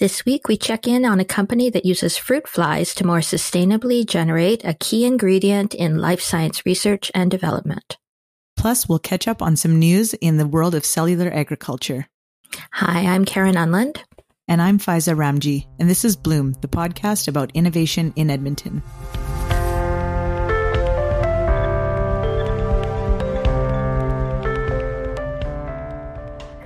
This week, we check in on a company that uses fruit flies to more sustainably generate a key ingredient in life science research and development. Plus, we'll catch up on some news in the world of cellular agriculture. Hi, I'm Karen Unland. And I'm Faiza Ramji, and this is Bloom, the podcast about innovation in Edmonton.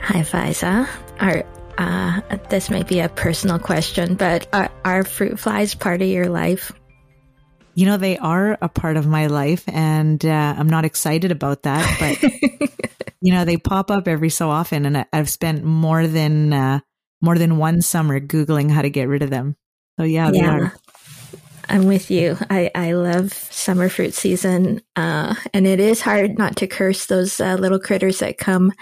Hi, Faiza. Our uh, this might be a personal question, but are, are fruit flies part of your life? You know, they are a part of my life, and uh, I'm not excited about that. But you know, they pop up every so often, and I've spent more than uh, more than one summer googling how to get rid of them. So yeah, yeah. I'm with you. I, I love summer fruit season. Uh, and it is hard not to curse those uh, little critters that come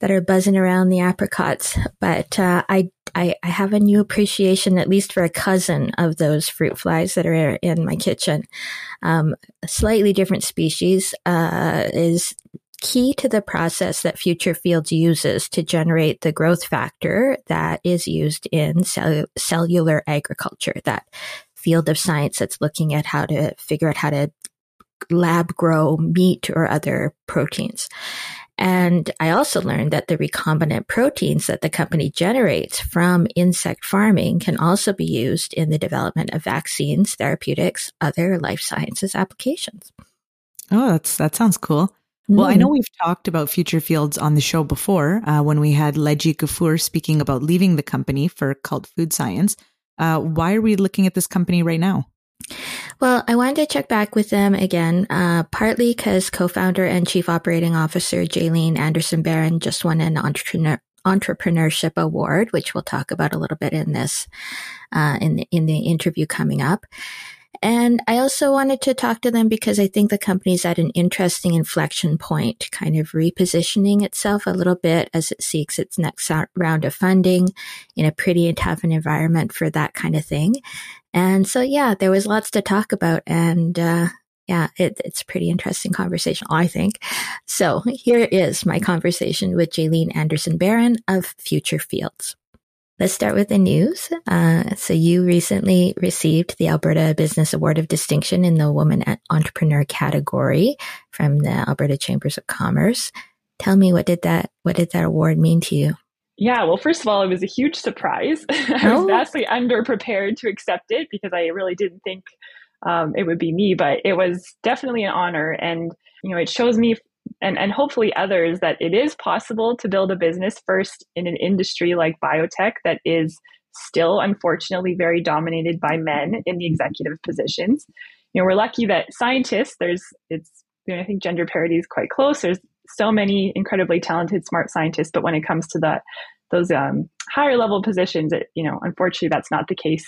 that are buzzing around the apricots. But uh, I, I, I have a new appreciation, at least for a cousin of those fruit flies that are in my kitchen. Um, a slightly different species uh, is key to the process that Future Fields uses to generate the growth factor that is used in cell- cellular agriculture. That field of science that's looking at how to figure out how to lab grow meat or other proteins. And I also learned that the recombinant proteins that the company generates from insect farming can also be used in the development of vaccines, therapeutics, other life sciences applications. Oh, that's that sounds cool. Well, I know mm-hmm. we've talked about future fields on the show before uh, when we had Lejjy Gafour speaking about leaving the company for Cult Food Science. Uh, why are we looking at this company right now? Well, I wanted to check back with them again, uh, partly because co-founder and chief operating officer Jalene Anderson Baron just won an entrepreneur entrepreneurship award, which we'll talk about a little bit in this uh, in the, in the interview coming up. And I also wanted to talk to them because I think the company's at an interesting inflection point, kind of repositioning itself a little bit as it seeks its next round of funding in a pretty tough environment for that kind of thing. And so, yeah, there was lots to talk about. And, uh, yeah, it, it's pretty interesting conversation, I think. So here is my conversation with Jalene Anderson Baron of Future Fields. Let's start with the news. Uh, so you recently received the Alberta Business Award of Distinction in the Woman Entrepreneur category from the Alberta Chambers of Commerce. Tell me what did that what did that award mean to you? Yeah, well, first of all, it was a huge surprise. I was oh. vastly underprepared to accept it because I really didn't think um, it would be me, but it was definitely an honor. And, you know, it shows me and, and hopefully others that it is possible to build a business first in an industry like biotech that is still unfortunately very dominated by men in the executive positions. You know, we're lucky that scientists, there's, it's, you know, I think gender parity is quite close. There's so many incredibly talented, smart scientists, but when it comes to the those um, higher level positions, it, you know, unfortunately, that's not the case.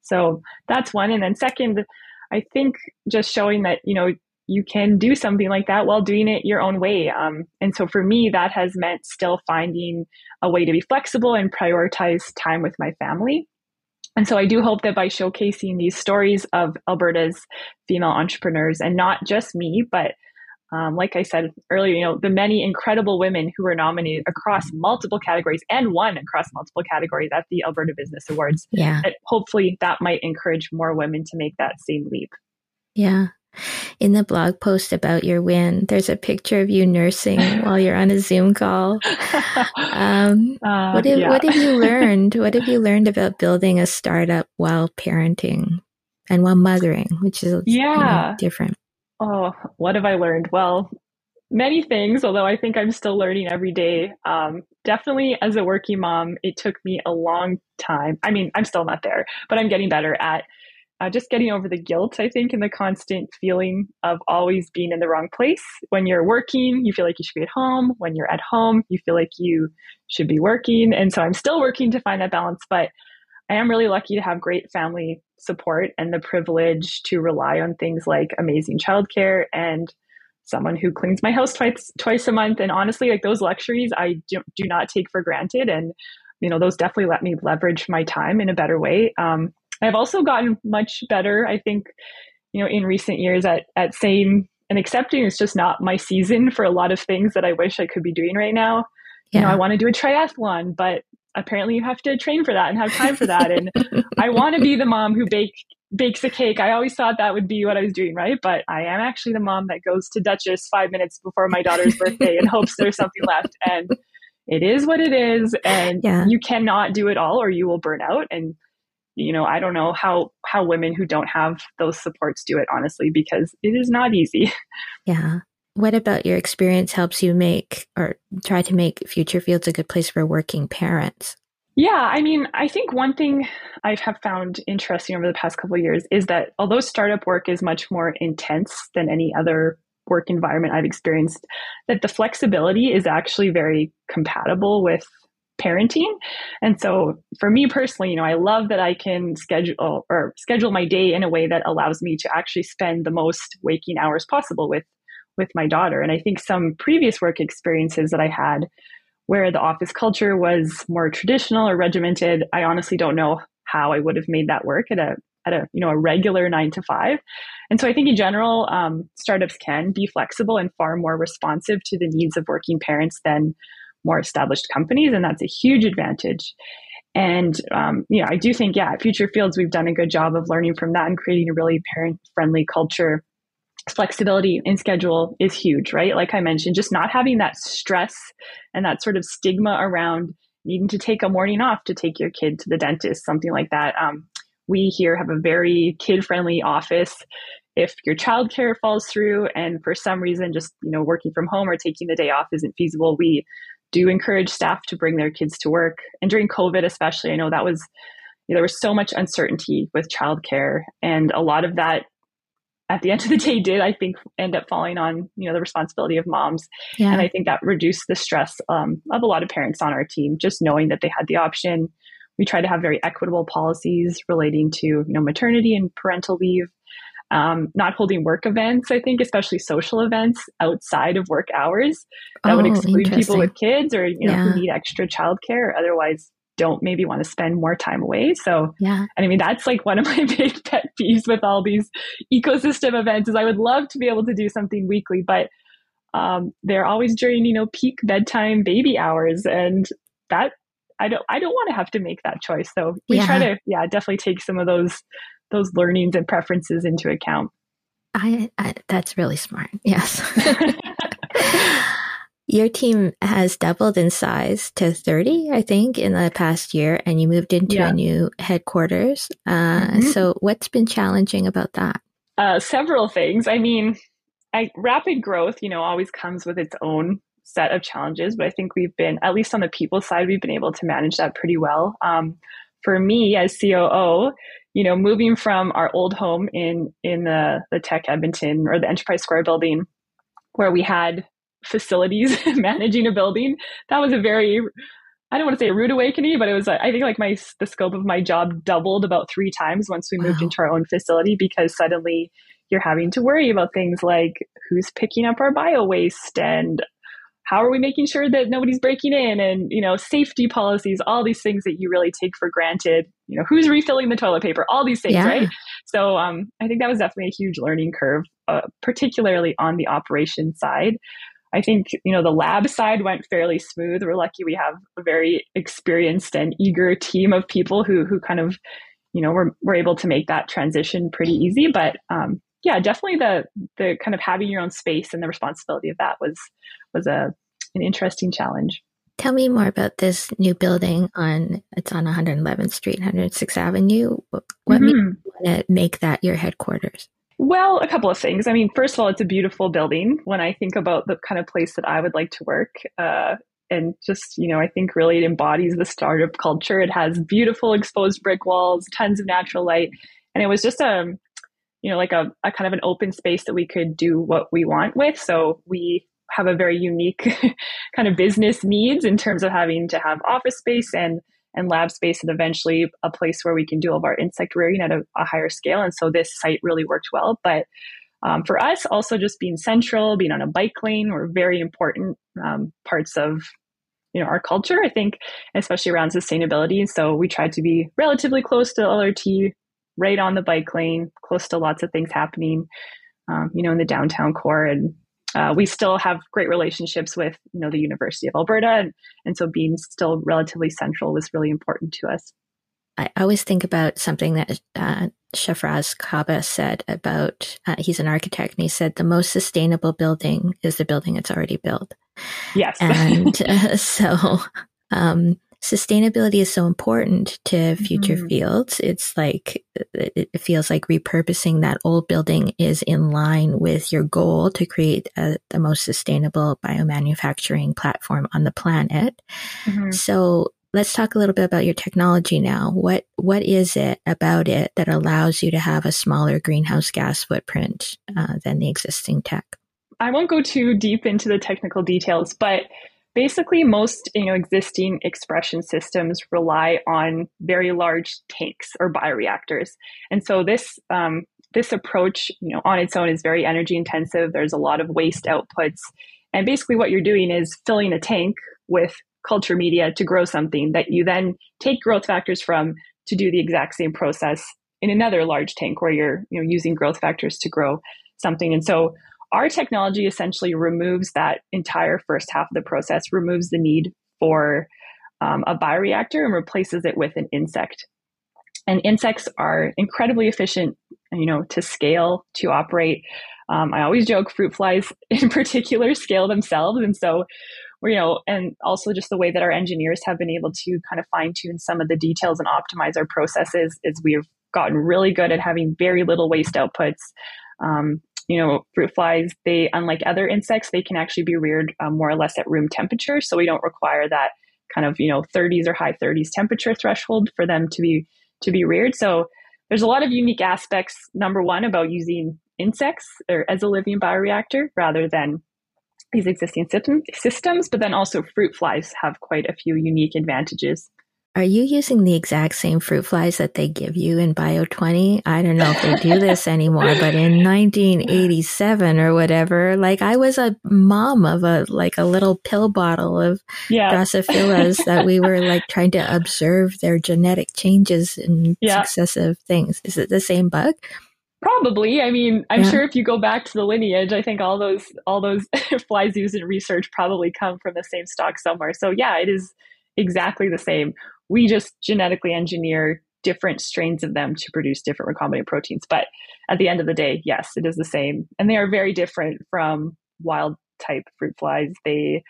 So that's one. And then second, I think just showing that you know you can do something like that while doing it your own way. Um, and so for me, that has meant still finding a way to be flexible and prioritize time with my family. And so I do hope that by showcasing these stories of Alberta's female entrepreneurs and not just me, but um, like I said earlier, you know, the many incredible women who were nominated across multiple categories and won across multiple categories at the Alberta Business Awards. Yeah. Hopefully that might encourage more women to make that same leap. Yeah. In the blog post about your win, there's a picture of you nursing while you're on a Zoom call. Um, uh, what, have, yeah. what have you learned? What have you learned about building a startup while parenting and while mothering, which is yeah. You know, different? Oh, what have I learned? Well, many things, although I think I'm still learning every day. Um, definitely as a working mom, it took me a long time. I mean, I'm still not there, but I'm getting better at uh, just getting over the guilt, I think, and the constant feeling of always being in the wrong place. When you're working, you feel like you should be at home. When you're at home, you feel like you should be working. And so I'm still working to find that balance, but I am really lucky to have great family support and the privilege to rely on things like amazing childcare and someone who cleans my house twice twice a month. And honestly, like those luxuries, I do, do not take for granted. And you know, those definitely let me leverage my time in a better way. Um, I've also gotten much better, I think, you know, in recent years at at saying and accepting it's just not my season for a lot of things that I wish I could be doing right now. Yeah. You know, I want to do a triathlon, but apparently you have to train for that and have time for that. And I want to be the mom who bake bakes a cake. I always thought that would be what I was doing, right? But I am actually the mom that goes to Duchess five minutes before my daughter's birthday and hopes there's something left. And it is what it is. And yeah. you cannot do it all or you will burn out. And you know, I don't know how how women who don't have those supports do it honestly because it is not easy. Yeah. What about your experience helps you make or try to make Future Fields a good place for working parents? Yeah, I mean, I think one thing I have found interesting over the past couple years is that although startup work is much more intense than any other work environment I've experienced, that the flexibility is actually very compatible with parenting. And so for me personally, you know, I love that I can schedule or schedule my day in a way that allows me to actually spend the most waking hours possible with with my daughter. And I think some previous work experiences that I had where the office culture was more traditional or regimented, I honestly don't know how I would have made that work at a at a you know a regular nine to five. And so I think in general, um, startups can be flexible and far more responsive to the needs of working parents than more established companies, and that's a huge advantage. And um, you know, I do think, yeah, at Future Fields, we've done a good job of learning from that and creating a really parent-friendly culture. Flexibility in schedule is huge, right? Like I mentioned, just not having that stress and that sort of stigma around needing to take a morning off to take your kid to the dentist, something like that. Um, we here have a very kid-friendly office if your childcare falls through and for some reason just you know working from home or taking the day off isn't feasible we do encourage staff to bring their kids to work. And during COVID, especially, I know that was, there was so much uncertainty with childcare. And a lot of that, at the end of the day, did, I think, end up falling on, you know, the responsibility of moms. Yeah. And I think that reduced the stress um, of a lot of parents on our team, just knowing that they had the option. We try to have very equitable policies relating to, you know, maternity and parental leave um, not holding work events, I think, especially social events outside of work hours that oh, would exclude people with kids or, you know, yeah. who need extra childcare. Otherwise, don't maybe want to spend more time away. So, yeah. And I mean, that's like one of my big pet peeves with all these ecosystem events is I would love to be able to do something weekly, but um, they're always during, you know, peak bedtime baby hours. And that I don't, I don't want to have to make that choice. So we yeah. try to, yeah, definitely take some of those those learnings and preferences into account. I, I that's really smart. Yes. Your team has doubled in size to 30, I think, in the past year, and you moved into yeah. a new headquarters. Uh, mm-hmm. So, what's been challenging about that? Uh, several things. I mean, I, rapid growth, you know, always comes with its own set of challenges, but I think we've been, at least on the people side, we've been able to manage that pretty well. Um, for me as COO, you know, moving from our old home in in the the TEC Edmonton or the Enterprise Square building, where we had facilities managing a building, that was a very I don't want to say a rude awakening, but it was I think like my the scope of my job doubled about three times once we moved wow. into our own facility because suddenly you're having to worry about things like who's picking up our bio waste and how are we making sure that nobody's breaking in and you know safety policies all these things that you really take for granted. You know who's refilling the toilet paper? All these things yeah. right? So um, i think that was definitely a huge learning curve uh, particularly on the operation side i think you know the lab side went fairly smooth we're lucky we have a very experienced and eager team of people who who kind of you know we're, we're able to make that transition pretty easy but um, yeah, definitely the the kind of having your own space and the responsibility of that was was a an interesting challenge. Tell me more about this new building on it's on 111th Street, 106th Avenue. What mm-hmm. made you want to make that your headquarters? Well, a couple of things. I mean, first of all, it's a beautiful building. When I think about the kind of place that I would like to work, uh, and just you know, I think really it embodies the startup culture. It has beautiful exposed brick walls, tons of natural light, and it was just a um, you know like a, a kind of an open space that we could do what we want with. So we have a very unique kind of business needs in terms of having to have office space and and lab space and eventually a place where we can do all of our insect rearing at a, a higher scale. And so this site really worked well. But um, for us, also just being central, being on a bike lane were very important um, parts of you know our culture. I think, especially around sustainability. So we tried to be relatively close to LRT, right on the bike lane, close to lots of things happening. Um, you know, in the downtown core and uh, we still have great relationships with you know the University of Alberta, and, and so being still relatively central was really important to us. I always think about something that uh, Shafraz Kaba said about uh, he's an architect, and he said the most sustainable building is the building that's already built. Yes, and uh, so um, sustainability is so important to future mm-hmm. fields. It's like, it feels like repurposing that old building is in line with your goal to create a, the most sustainable biomanufacturing platform on the planet. Mm-hmm. So let's talk a little bit about your technology now. What, what is it about it that allows you to have a smaller greenhouse gas footprint uh, than the existing tech? I won't go too deep into the technical details, but basically most you know existing expression systems rely on very large tanks or bioreactors. And so this um, this approach you know on its own is very energy intensive. There's a lot of waste outputs. And basically what you're doing is filling a tank with culture media to grow something that you then take growth factors from to do the exact same process in another large tank where you're you know using growth factors to grow something. And so our technology essentially removes that entire first half of the process, removes the need for um, a bioreactor and replaces it with an insect. And insects are incredibly efficient, you know, to scale, to operate. Um, I always joke fruit flies in particular scale themselves. And so, you know, and also just the way that our engineers have been able to kind of fine tune some of the details and optimize our processes is we've gotten really good at having very little waste outputs. Um, you know, fruit flies, they, unlike other insects, they can actually be reared um, more or less at room temperature. So we don't require that kind of, you know, 30s or high 30s temperature threshold for them to be, to be reared. So there's a lot of unique aspects, number one, about using insects or as a living bioreactor rather than these existing system, systems, but then also fruit flies have quite a few unique advantages. Are you using the exact same fruit flies that they give you in Bio 20? I don't know if they do this anymore, but in 1987 or whatever, like I was a mom of a like a little pill bottle of yeah. Drosophilas that we were like trying to observe their genetic changes in yeah. successive things. Is it the same bug? Probably. I mean, I'm yeah. sure if you go back to the lineage, I think all those all those flies used in research probably come from the same stock somewhere. So yeah, it is exactly the same we just genetically engineer different strains of them to produce different recombinant proteins. But at the end of the day, yes, it is the same. And they are very different from wild type fruit flies. They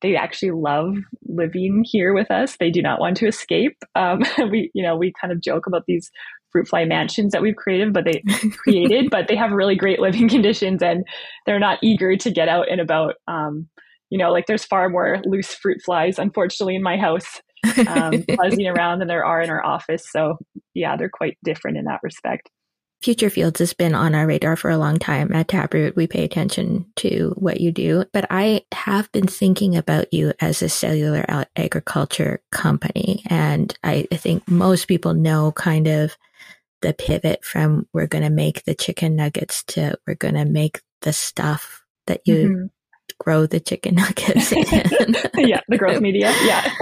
they actually love living here with us. They do not want to escape. Um, we, you know, we kind of joke about these fruit fly mansions that we've created, but they created, but they have really great living conditions and they're not eager to get out and about. Um, you know, like there's far more loose fruit flies, unfortunately, in my house um, buzzing around than there are in our office. So yeah, they're quite different in that respect. Future Fields has been on our radar for a long time at Taproot. We pay attention to what you do, but I have been thinking about you as a cellular agriculture company. And I, think most people know kind of the pivot from we're going to make the chicken nuggets to we're going to make the stuff that you mm-hmm grow the chicken nuggets yeah, the growth media. Yeah.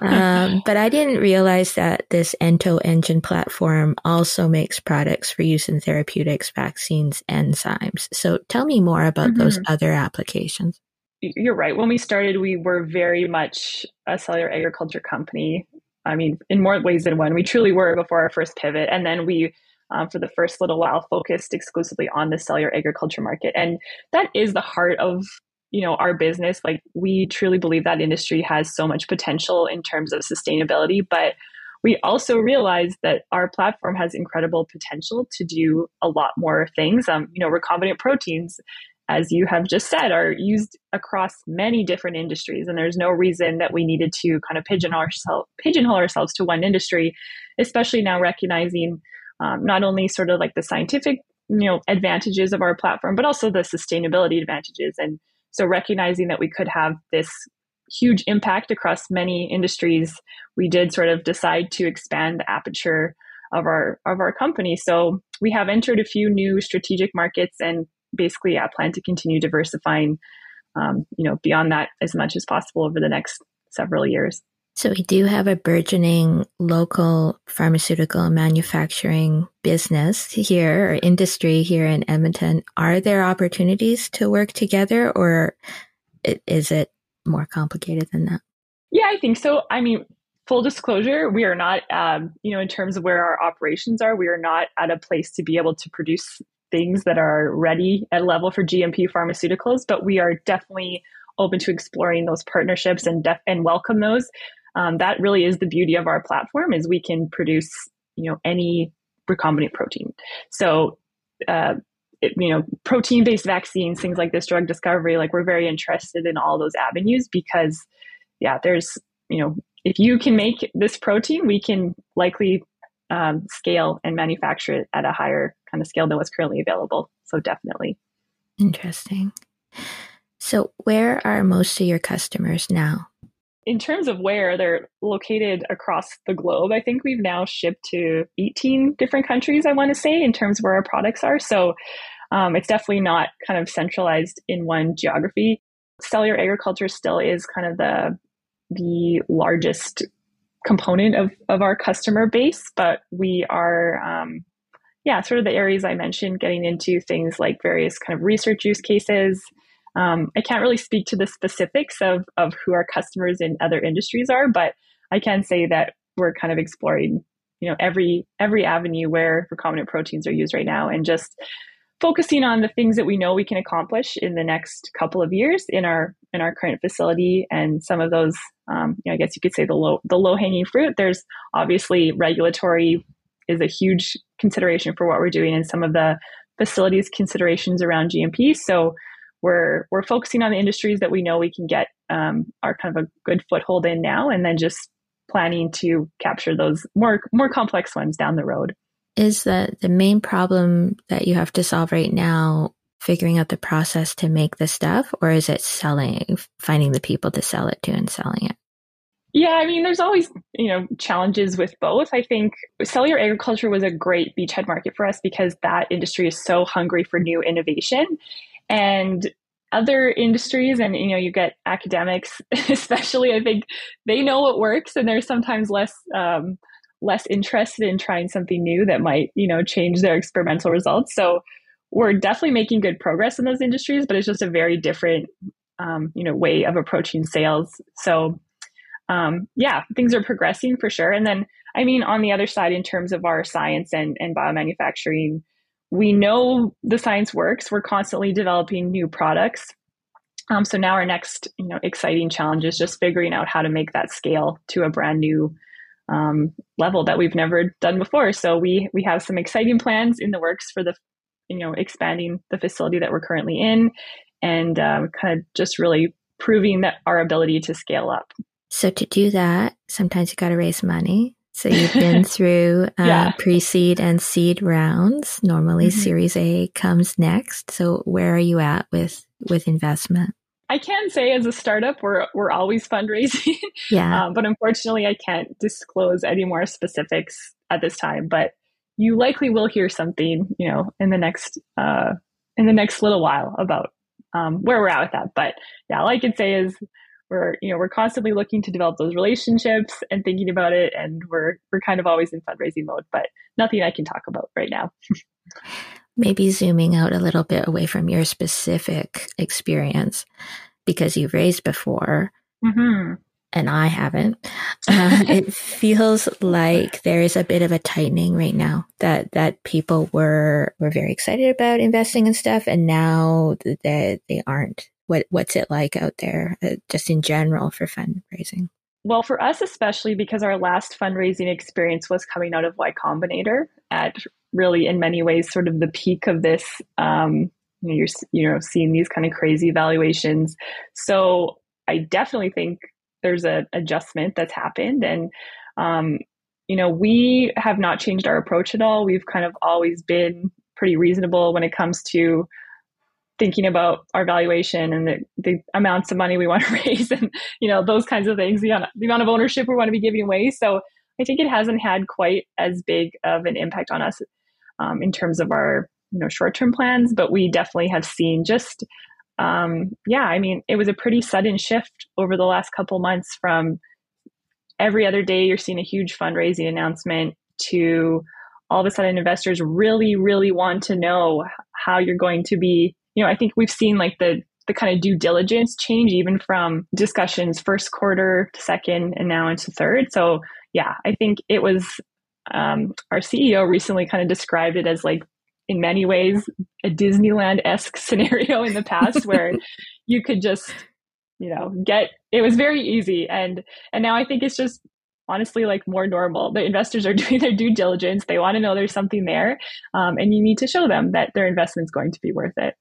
um, but I didn't realize that this EntoEngine platform also makes products for use in therapeutics, vaccines, enzymes. So tell me more about mm-hmm. those other applications. You're right. When we started, we were very much a cellular agriculture company. I mean, in more ways than one. We truly were before our first pivot. And then we um, for the first little while focused exclusively on the cellular agriculture market and that is the heart of you know our business like we truly believe that industry has so much potential in terms of sustainability but we also realize that our platform has incredible potential to do a lot more things. Um, you know recombinant proteins as you have just said are used across many different industries and there's no reason that we needed to kind of pigeonhole ourselves pigeonhole ourselves to one industry especially now recognizing um, not only sort of like the scientific you know advantages of our platform but also the sustainability advantages. And so recognizing that we could have this huge impact across many industries, we did sort of decide to expand the aperture of our of our company. So we have entered a few new strategic markets and basically yeah, plan to continue diversifying um, you know beyond that as much as possible over the next several years. So we do have a burgeoning local pharmaceutical manufacturing business here or industry here in Edmonton. Are there opportunities to work together or is it more complicated than that? Yeah, I think so. I mean, full disclosure, we are not, um, you know, in terms of where our operations are, we are not at a place to be able to produce things that are ready at level for GMP pharmaceuticals, but we are definitely open to exploring those partnerships and def- and welcome those um, that really is the beauty of our platform is we can produce you know any recombinant protein. So uh, it, you know protein based vaccines things like this drug discovery like we're very interested in all those avenues because yeah there's you know if you can make this protein we can likely um, scale and manufacture it at a higher kind of scale than what's currently available. So definitely. Interesting. So where are most of your customers now in terms of where they're located across the globe, I think we've now shipped to 18 different countries, I want to say, in terms of where our products are. So um, it's definitely not kind of centralized in one geography. Cellular agriculture still is kind of the the largest component of, of our customer base, but we are, um, yeah, sort of the areas I mentioned, getting into things like various kind of research use cases, um, I can't really speak to the specifics of, of who our customers in other industries are, but I can say that we're kind of exploring, you know, every every avenue where recombinant proteins are used right now, and just focusing on the things that we know we can accomplish in the next couple of years in our in our current facility, and some of those, um, you know, I guess you could say the low the low hanging fruit. There's obviously regulatory is a huge consideration for what we're doing, and some of the facilities considerations around GMP. So we're we're focusing on the industries that we know we can get um, our kind of a good foothold in now, and then just planning to capture those more more complex ones down the road. Is the the main problem that you have to solve right now figuring out the process to make the stuff, or is it selling, finding the people to sell it to and selling it? Yeah, I mean, there's always, you know, challenges with both. I think cellular agriculture was a great beachhead market for us because that industry is so hungry for new innovation and other industries and you know you get academics especially i think they know what works and they're sometimes less um, less interested in trying something new that might you know change their experimental results. So we're definitely making good progress in those industries but it's just a very different um, you know way of approaching sales. So um, yeah things are progressing for sure. And then i mean on the other side in terms of our science and, and biomanufacturing we know the science works. We're constantly developing new products. Um, so now our next, you know, exciting challenge is just figuring out how to make that scale to a brand new um, level that we've never done before. So we we have some exciting plans in the works for the, you know, expanding the facility that we're currently in, and um, kind of just really proving that our ability to scale up. So to do that, sometimes you got to raise money. So you've been through uh, yeah. pre-seed and seed rounds. Normally, mm-hmm. Series A comes next. So where are you at with with investment? I can say as a startup, we're we're always fundraising. Yeah. um, but unfortunately, I can't disclose any more specifics at this time. But you likely will hear something, you know, in the next uh, in the next little while about um, where we're at with that. But yeah, all I can say is we're you know we're constantly looking to develop those relationships and thinking about it and we're we're kind of always in fundraising mode but nothing i can talk about right now maybe zooming out a little bit away from your specific experience because you've raised before mm-hmm. and i haven't uh, it feels like there is a bit of a tightening right now that that people were were very excited about investing and stuff and now that they aren't what what's it like out there, uh, just in general for fundraising? Well, for us especially because our last fundraising experience was coming out of Y Combinator at really, in many ways, sort of the peak of this. Um, you know, you're you know seeing these kind of crazy valuations. So I definitely think there's a adjustment that's happened, and um, you know we have not changed our approach at all. We've kind of always been pretty reasonable when it comes to thinking about our valuation and the, the amounts of money we want to raise and you know those kinds of things the, the amount of ownership we want to be giving away so i think it hasn't had quite as big of an impact on us um, in terms of our you know short-term plans but we definitely have seen just um, yeah i mean it was a pretty sudden shift over the last couple months from every other day you're seeing a huge fundraising announcement to all of a sudden investors really, really want to know how you're going to be. You know, I think we've seen like the the kind of due diligence change even from discussions first quarter to second and now into third. So yeah, I think it was um, our CEO recently kind of described it as like in many ways a Disneyland esque scenario in the past where you could just you know get it was very easy and and now I think it's just honestly like more normal. The investors are doing their due diligence. They want to know there's something there, um, and you need to show them that their investment's going to be worth it.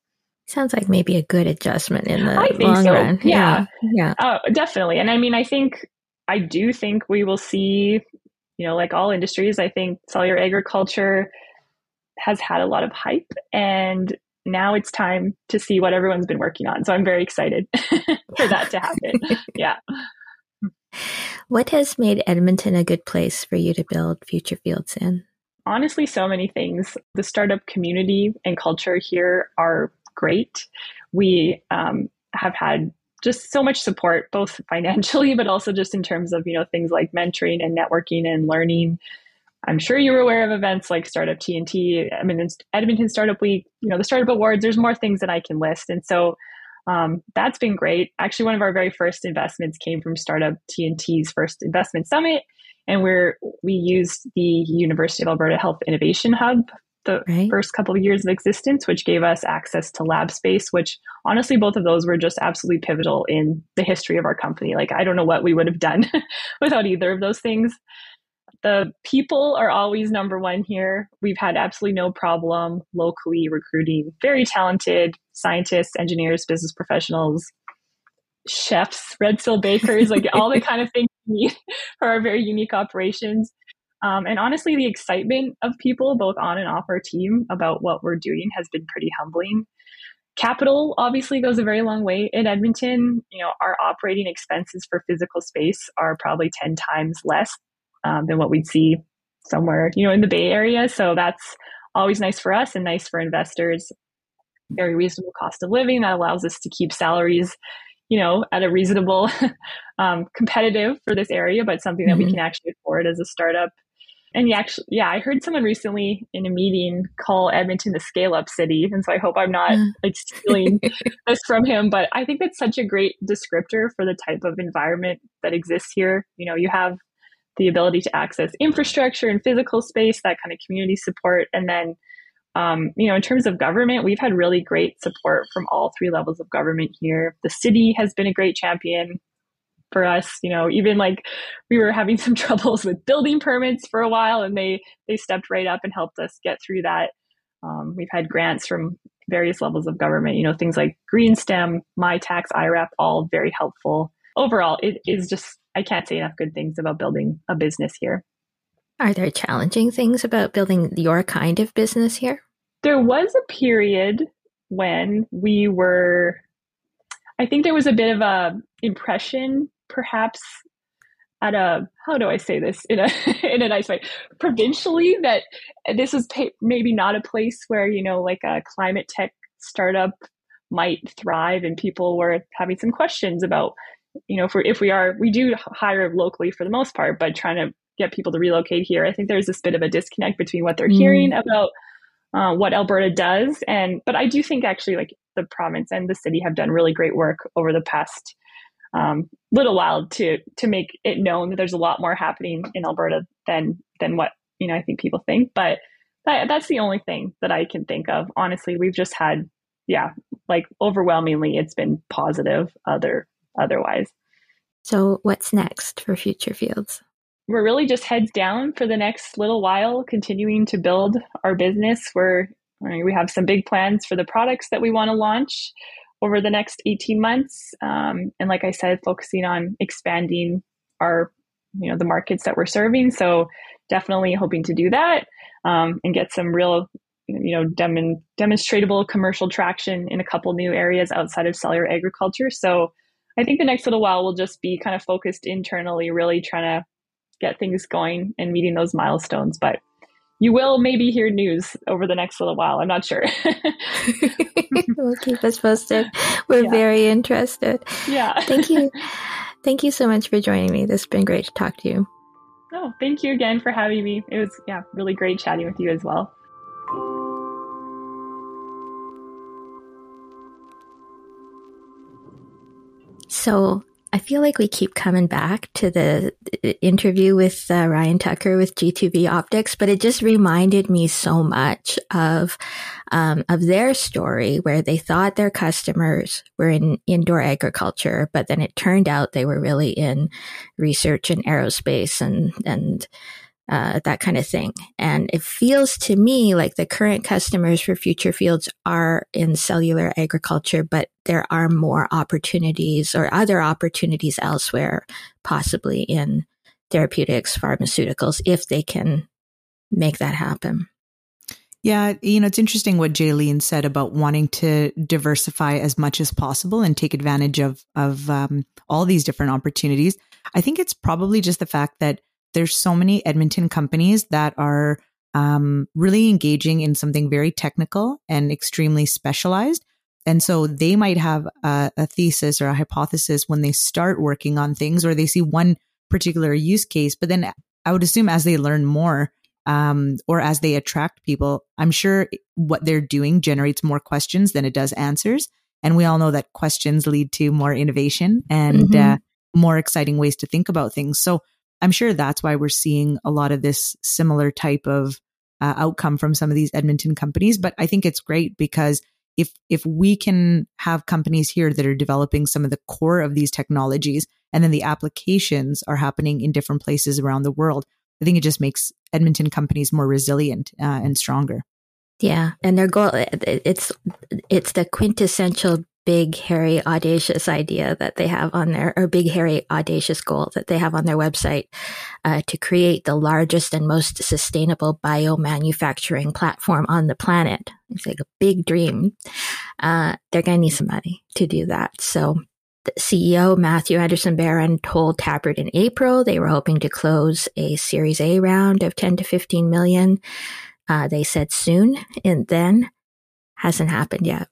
Sounds like maybe a good adjustment in the long so. run. Yeah, yeah, yeah. Uh, definitely. And I mean, I think I do think we will see, you know, like all industries. I think cellular agriculture has had a lot of hype, and now it's time to see what everyone's been working on. So I'm very excited for that to happen. yeah. What has made Edmonton a good place for you to build future fields in? Honestly, so many things. The startup community and culture here are great. We um, have had just so much support, both financially, but also just in terms of, you know, things like mentoring and networking and learning. I'm sure you were aware of events like Startup TNT, Edmonton, Edmonton Startup Week, you know, the Startup Awards. There's more things that I can list. And so um, that's been great. Actually, one of our very first investments came from Startup TNT's first investment summit, and we're we used the University of Alberta Health Innovation Hub the right. first couple of years of existence, which gave us access to lab space. Which honestly, both of those were just absolutely pivotal in the history of our company. Like I don't know what we would have done without either of those things the people are always number one here. We've had absolutely no problem locally recruiting very talented scientists, engineers, business professionals, chefs, red seal bakers, like all the kind of things we need for our very unique operations. Um, and honestly, the excitement of people, both on and off our team, about what we're doing has been pretty humbling. Capital obviously goes a very long way in Edmonton. You know, our operating expenses for physical space are probably 10 times less um, than what we'd see somewhere, you know, in the Bay Area. So that's always nice for us and nice for investors. Very reasonable cost of living that allows us to keep salaries, you know, at a reasonable, um, competitive for this area, but something that mm-hmm. we can actually afford as a startup. And yeah, actually, yeah, I heard someone recently in a meeting call Edmonton the scale up city. And so I hope I'm not mm. like stealing this from him, but I think that's such a great descriptor for the type of environment that exists here. You know, you have the ability to access infrastructure and physical space, that kind of community support. And then, um, you know, in terms of government, we've had really great support from all three levels of government here. The city has been a great champion for us you know even like we were having some troubles with building permits for a while and they they stepped right up and helped us get through that um, we've had grants from various levels of government you know things like green stem my tax IRAP all very helpful overall it is just I can't say enough good things about building a business here. Are there challenging things about building your kind of business here? There was a period when we were I think there was a bit of a impression perhaps at a how do I say this in a in a nice way provincially that this is maybe not a place where you know like a climate tech startup might thrive and people were having some questions about you know, if we if we are we do hire locally for the most part, but trying to get people to relocate here, I think there's this bit of a disconnect between what they're mm. hearing about uh, what Alberta does, and but I do think actually like the province and the city have done really great work over the past um, little while to to make it known that there's a lot more happening in Alberta than than what you know I think people think, but that, that's the only thing that I can think of. Honestly, we've just had yeah, like overwhelmingly, it's been positive. Other otherwise. So, what's next for Future Fields? We're really just heads down for the next little while, continuing to build our business. We're we have some big plans for the products that we want to launch over the next 18 months. Um, and like I said, focusing on expanding our, you know, the markets that we're serving. So definitely hoping to do that um, and get some real, you know, dem- demonstratable commercial traction in a couple new areas outside of cellular agriculture. So I think the next little while will just be kind of focused internally, really trying to get things going and meeting those milestones. But you will maybe hear news over the next little while. I'm not sure. we'll keep us posted. We're yeah. very interested. Yeah. Thank you. Thank you so much for joining me. This has been great to talk to you. Oh, thank you again for having me. It was, yeah, really great chatting with you as well. So I feel like we keep coming back to the interview with uh, Ryan Tucker with G2V Optics, but it just reminded me so much of um, of their story where they thought their customers were in indoor agriculture, but then it turned out they were really in research and aerospace and and uh, that kind of thing. And it feels to me like the current customers for future fields are in cellular agriculture, but there are more opportunities or other opportunities elsewhere, possibly in therapeutics, pharmaceuticals, if they can make that happen. Yeah, you know, it's interesting what Jalene said about wanting to diversify as much as possible and take advantage of of um, all these different opportunities. I think it's probably just the fact that there's so many Edmonton companies that are um, really engaging in something very technical and extremely specialized. And so they might have a, a, thesis or a hypothesis when they start working on things, or they see one particular use case. But then I would assume as they learn more, um, or as they attract people, I'm sure what they're doing generates more questions than it does answers. And we all know that questions lead to more innovation and mm-hmm. uh, more exciting ways to think about things. So I'm sure that's why we're seeing a lot of this similar type of uh, outcome from some of these Edmonton companies. But I think it's great because if if we can have companies here that are developing some of the core of these technologies, and then the applications are happening in different places around the world, I think it just makes Edmonton companies more resilient uh, and stronger. Yeah, and their goal it's it's the quintessential big, hairy, audacious idea that they have on their, or big, hairy, audacious goal that they have on their website uh, to create the largest and most sustainable biomanufacturing platform on the planet. It's like a big dream. Uh, they're going to need some money to do that. So CEO, Matthew Anderson Baron, told Taproot in April they were hoping to close a Series A round of 10 to 15 million. Uh, they said soon, and then hasn't happened yet.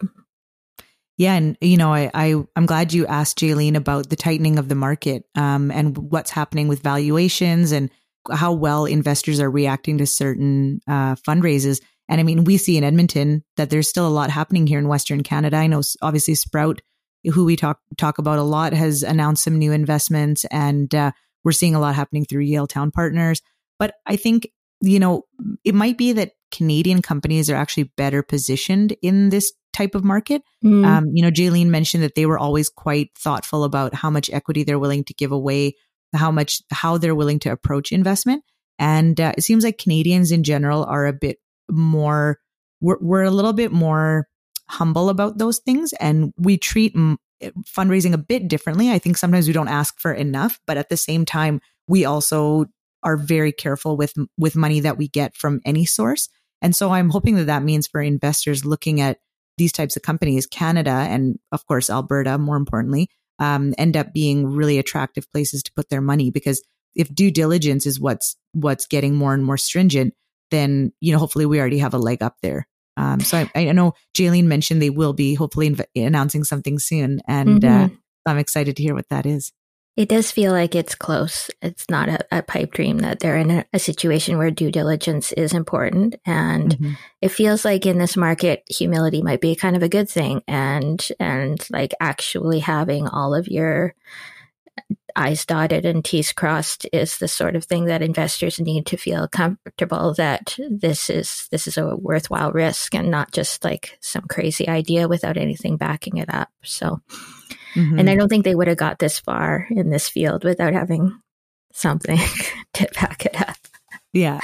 Yeah, and you know, I, I am glad you asked Jalene about the tightening of the market um, and what's happening with valuations and how well investors are reacting to certain uh, fundraisers. And I mean, we see in Edmonton that there's still a lot happening here in Western Canada. I know, obviously, Sprout, who we talk talk about a lot, has announced some new investments, and uh, we're seeing a lot happening through Yaletown Partners. But I think you know, it might be that Canadian companies are actually better positioned in this type of market. Mm. Um, you know, Jalene mentioned that they were always quite thoughtful about how much equity they're willing to give away, how much, how they're willing to approach investment. And uh, it seems like Canadians in general are a bit more, we're, we're a little bit more humble about those things and we treat m- fundraising a bit differently. I think sometimes we don't ask for enough, but at the same time, we also are very careful with with money that we get from any source. And so I'm hoping that that means for investors looking at these types of companies, Canada and of course Alberta, more importantly, um, end up being really attractive places to put their money because if due diligence is what's what's getting more and more stringent, then you know hopefully we already have a leg up there. Um, so I, I, know Jalene mentioned they will be hopefully inv- announcing something soon, and uh, mm-hmm. uh, I'm excited to hear what that is. It does feel like it's close. It's not a, a pipe dream that they're in a, a, situation where due diligence is important. And mm-hmm. it feels like in this market, humility might be kind of a good thing. And, and like actually having all of your I's dotted and T's crossed is the sort of thing that investors need to feel comfortable that this is, this is a worthwhile risk and not just like some crazy idea without anything backing it up. So, Mm-hmm. And I don't think they would have got this far in this field without having something to back it up. Yeah.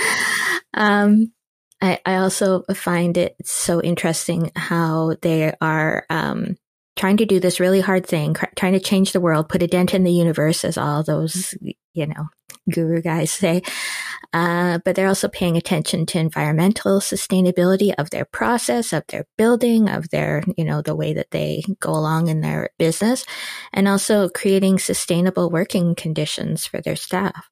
Um, I, I also find it so interesting how they are um, trying to do this really hard thing, cr- trying to change the world, put a dent in the universe, as all those, you know, guru guys say. Uh, but they're also paying attention to environmental sustainability of their process, of their building, of their, you know, the way that they go along in their business, and also creating sustainable working conditions for their staff.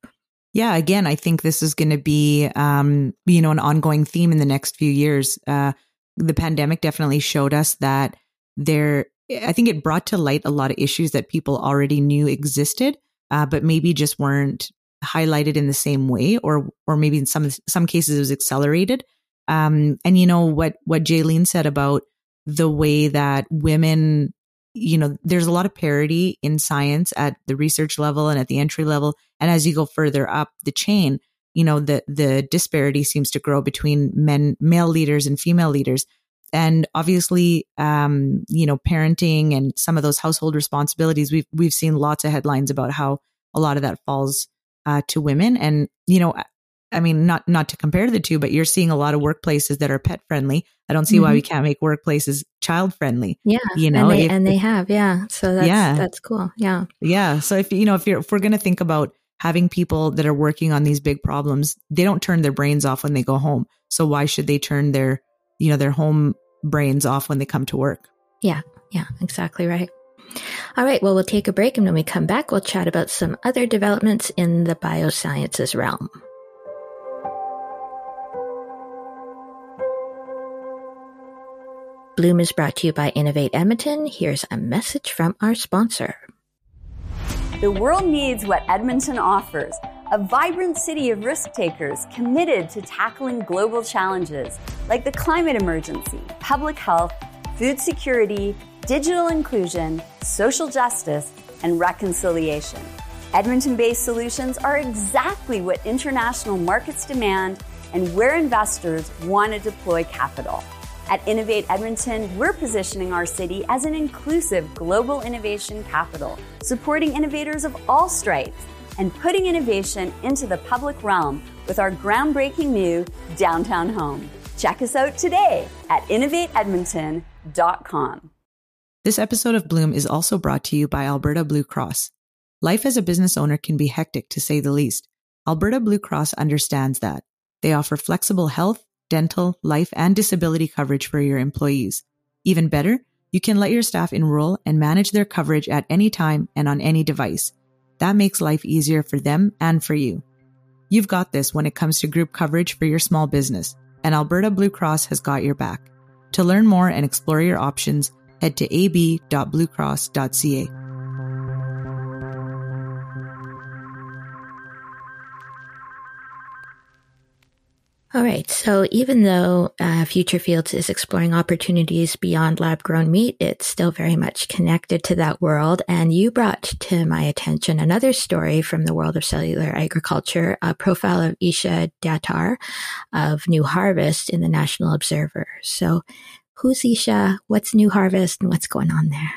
Yeah, again, I think this is going to be, um, you know, an ongoing theme in the next few years. Uh, the pandemic definitely showed us that there I think it brought to light a lot of issues that people already knew existed, uh, but maybe just weren't highlighted in the same way, or or maybe in some some cases it was accelerated. Um, and you know what what Jalene said about the way that women, you know, there's a lot of parity in science at the research level and at the entry level, and as you go further up the chain, you know the the disparity seems to grow between men male leaders and female leaders and obviously um, you know parenting and some of those household responsibilities we've we've seen lots of headlines about how a lot of that falls uh, to women. And you know i mean not not to compare the two but you're seeing a lot of workplaces that are pet friendly. I don't see mm-hmm. why we can't make workplaces child friendly yeah you know and they, if, and they have yeah. So that's yeah. that's cool. Yeah. Yeah. So if you know if you're if we're going to think about having people that are working on these big problems they don't turn their brains off when they go home. So why should they turn their you know their home brains off when they come to work. Yeah, yeah, exactly right. All right, well, we'll take a break, and when we come back, we'll chat about some other developments in the biosciences realm. Bloom is brought to you by Innovate Edmonton. Here's a message from our sponsor. The world needs what Edmonton offers a vibrant city of risk takers committed to tackling global challenges like the climate emergency, public health, food security, digital inclusion, social justice, and reconciliation. Edmonton based solutions are exactly what international markets demand and where investors want to deploy capital. At Innovate Edmonton, we're positioning our city as an inclusive global innovation capital, supporting innovators of all stripes and putting innovation into the public realm with our groundbreaking new downtown home. Check us out today at innovateedmonton.com. This episode of Bloom is also brought to you by Alberta Blue Cross. Life as a business owner can be hectic to say the least. Alberta Blue Cross understands that. They offer flexible health, dental, life, and disability coverage for your employees. Even better, you can let your staff enroll and manage their coverage at any time and on any device. That makes life easier for them and for you. You've got this when it comes to group coverage for your small business, and Alberta Blue Cross has got your back. To learn more and explore your options, head to ab.bluecross.ca. All right. So even though uh, Future Fields is exploring opportunities beyond lab grown meat, it's still very much connected to that world. And you brought to my attention another story from the world of cellular agriculture, a profile of Isha Datar of New Harvest in the National Observer. So who's Isha? What's New Harvest and what's going on there?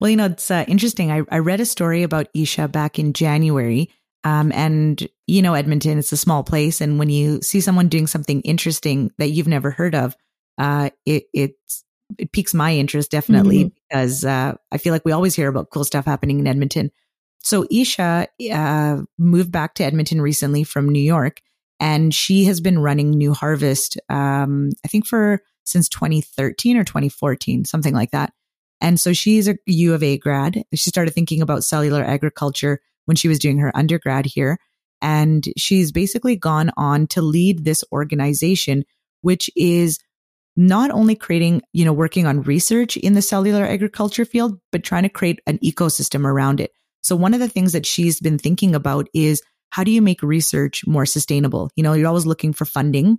Well, you know, it's uh, interesting. I, I read a story about Isha back in January um, and you know, Edmonton, it's a small place. And when you see someone doing something interesting that you've never heard of, uh, it, it's, it piques my interest definitely mm-hmm. because, uh, I feel like we always hear about cool stuff happening in Edmonton. So Isha, uh, moved back to Edmonton recently from New York and she has been running New Harvest, um, I think for since 2013 or 2014, something like that. And so she's a U of A grad. She started thinking about cellular agriculture when she was doing her undergrad here. And she's basically gone on to lead this organization, which is not only creating, you know, working on research in the cellular agriculture field, but trying to create an ecosystem around it. So one of the things that she's been thinking about is how do you make research more sustainable? You know, you're always looking for funding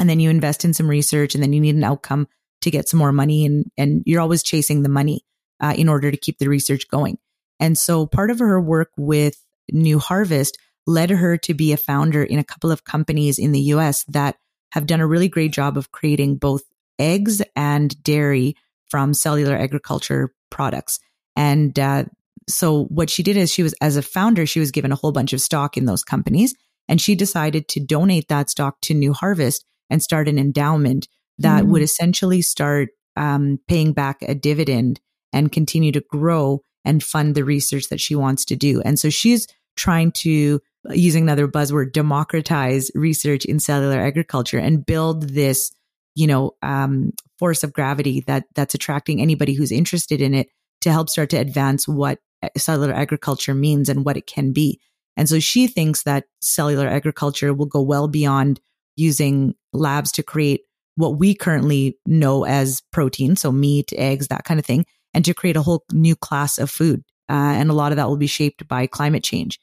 and then you invest in some research and then you need an outcome to get some more money and, and you're always chasing the money uh, in order to keep the research going. And so part of her work with New Harvest led her to be a founder in a couple of companies in the US that have done a really great job of creating both eggs and dairy from cellular agriculture products. And uh, so what she did is she was, as a founder, she was given a whole bunch of stock in those companies. And she decided to donate that stock to New Harvest and start an endowment that mm. would essentially start um, paying back a dividend and continue to grow and fund the research that she wants to do. And so she's trying to, using another buzzword, democratize research in cellular agriculture and build this, you know, um, force of gravity that that's attracting anybody who's interested in it to help start to advance what cellular agriculture means and what it can be. And so she thinks that cellular agriculture will go well beyond using labs to create what we currently know as protein, so meat, eggs, that kind of thing, and to create a whole new class of food. Uh, and a lot of that will be shaped by climate change.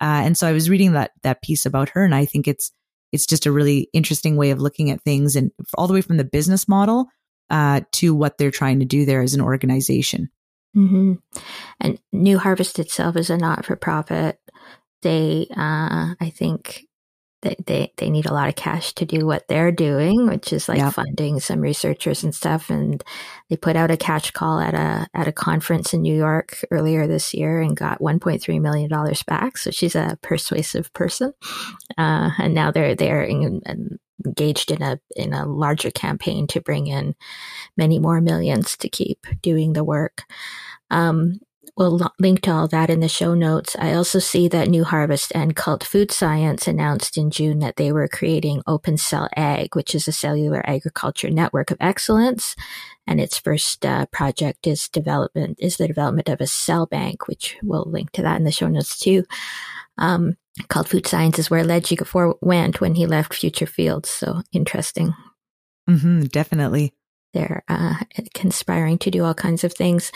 Uh, and so I was reading that that piece about her, and I think it's it's just a really interesting way of looking at things, and all the way from the business model uh, to what they're trying to do there as an organization. Mm-hmm. And New Harvest itself is a not for profit. They, uh, I think, they, they they need a lot of cash to do what they're doing, which is like yep. funding some researchers and stuff. And they put out a catch call at a at a conference in New York earlier this year and got 1.3 million dollars back. So she's a persuasive person, uh, and now they're they're in, in, engaged in a in a larger campaign to bring in many more millions to keep doing the work. Um, we'll link to all that in the show notes. I also see that New Harvest and Cult Food Science announced in June that they were creating Open Cell Ag, which is a cellular agriculture network of excellence. And its first uh, project is development is the development of a cell bank, which we'll link to that in the show notes too. Um, Cult Food Science is where Lejjy went when he left Future Fields. So interesting. Mm-hmm, definitely they're uh, conspiring to do all kinds of things.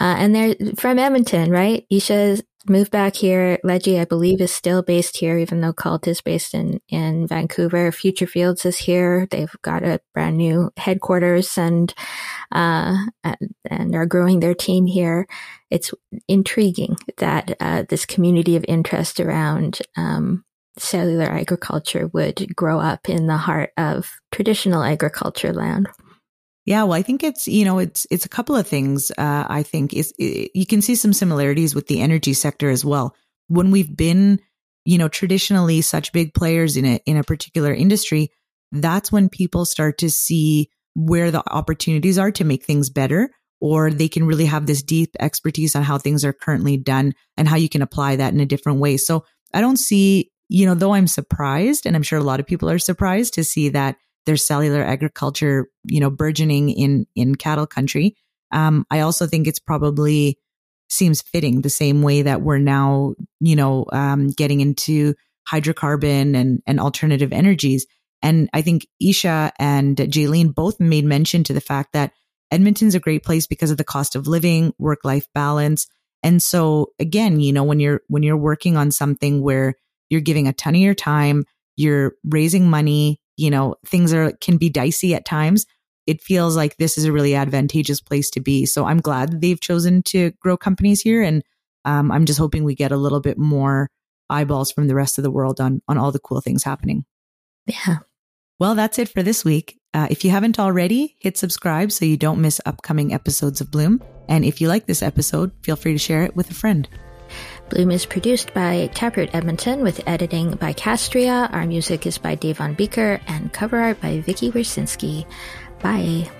Uh, and they're from Edmonton, right? Isha's moved back here. Lejjy, I believe, is still based here, even though Cult is based in, in Vancouver. Future Fields is here. They've got a brand new headquarters and, uh, and are growing their team here. It's intriguing that, uh, this community of interest around, um, cellular agriculture would grow up in the heart of traditional agriculture land. Yeah, well, I think it's you know it's it's a couple of things. Uh, I think is it, you can see some similarities with the energy sector as well. When we've been you know traditionally such big players in a in a particular industry, that's when people start to see where the opportunities are to make things better, or they can really have this deep expertise on how things are currently done and how you can apply that in a different way. So I don't see you know though I'm surprised, and I'm sure a lot of people are surprised to see that there's cellular agriculture, you know, burgeoning in in cattle country. Um, I also think it's probably seems fitting the same way that we're now, you know, um, getting into hydrocarbon and and alternative energies. And I think Isha and Jalene both made mention to the fact that Edmonton's a great place because of the cost of living, work life balance. And so again, you know, when you're when you're working on something where you're giving a ton of your time, you're raising money, you know, things are can be dicey at times. It feels like this is a really advantageous place to be. So I'm glad they've chosen to grow companies here, and um, I'm just hoping we get a little bit more eyeballs from the rest of the world on on all the cool things happening. Yeah. Well, that's it for this week. Uh, if you haven't already, hit subscribe so you don't miss upcoming episodes of Bloom. And if you like this episode, feel free to share it with a friend. Bloom is produced by Taproot Edmonton with editing by Castria. Our music is by Dave Von Bieker and cover art by Vikki Wiercinski. Bye.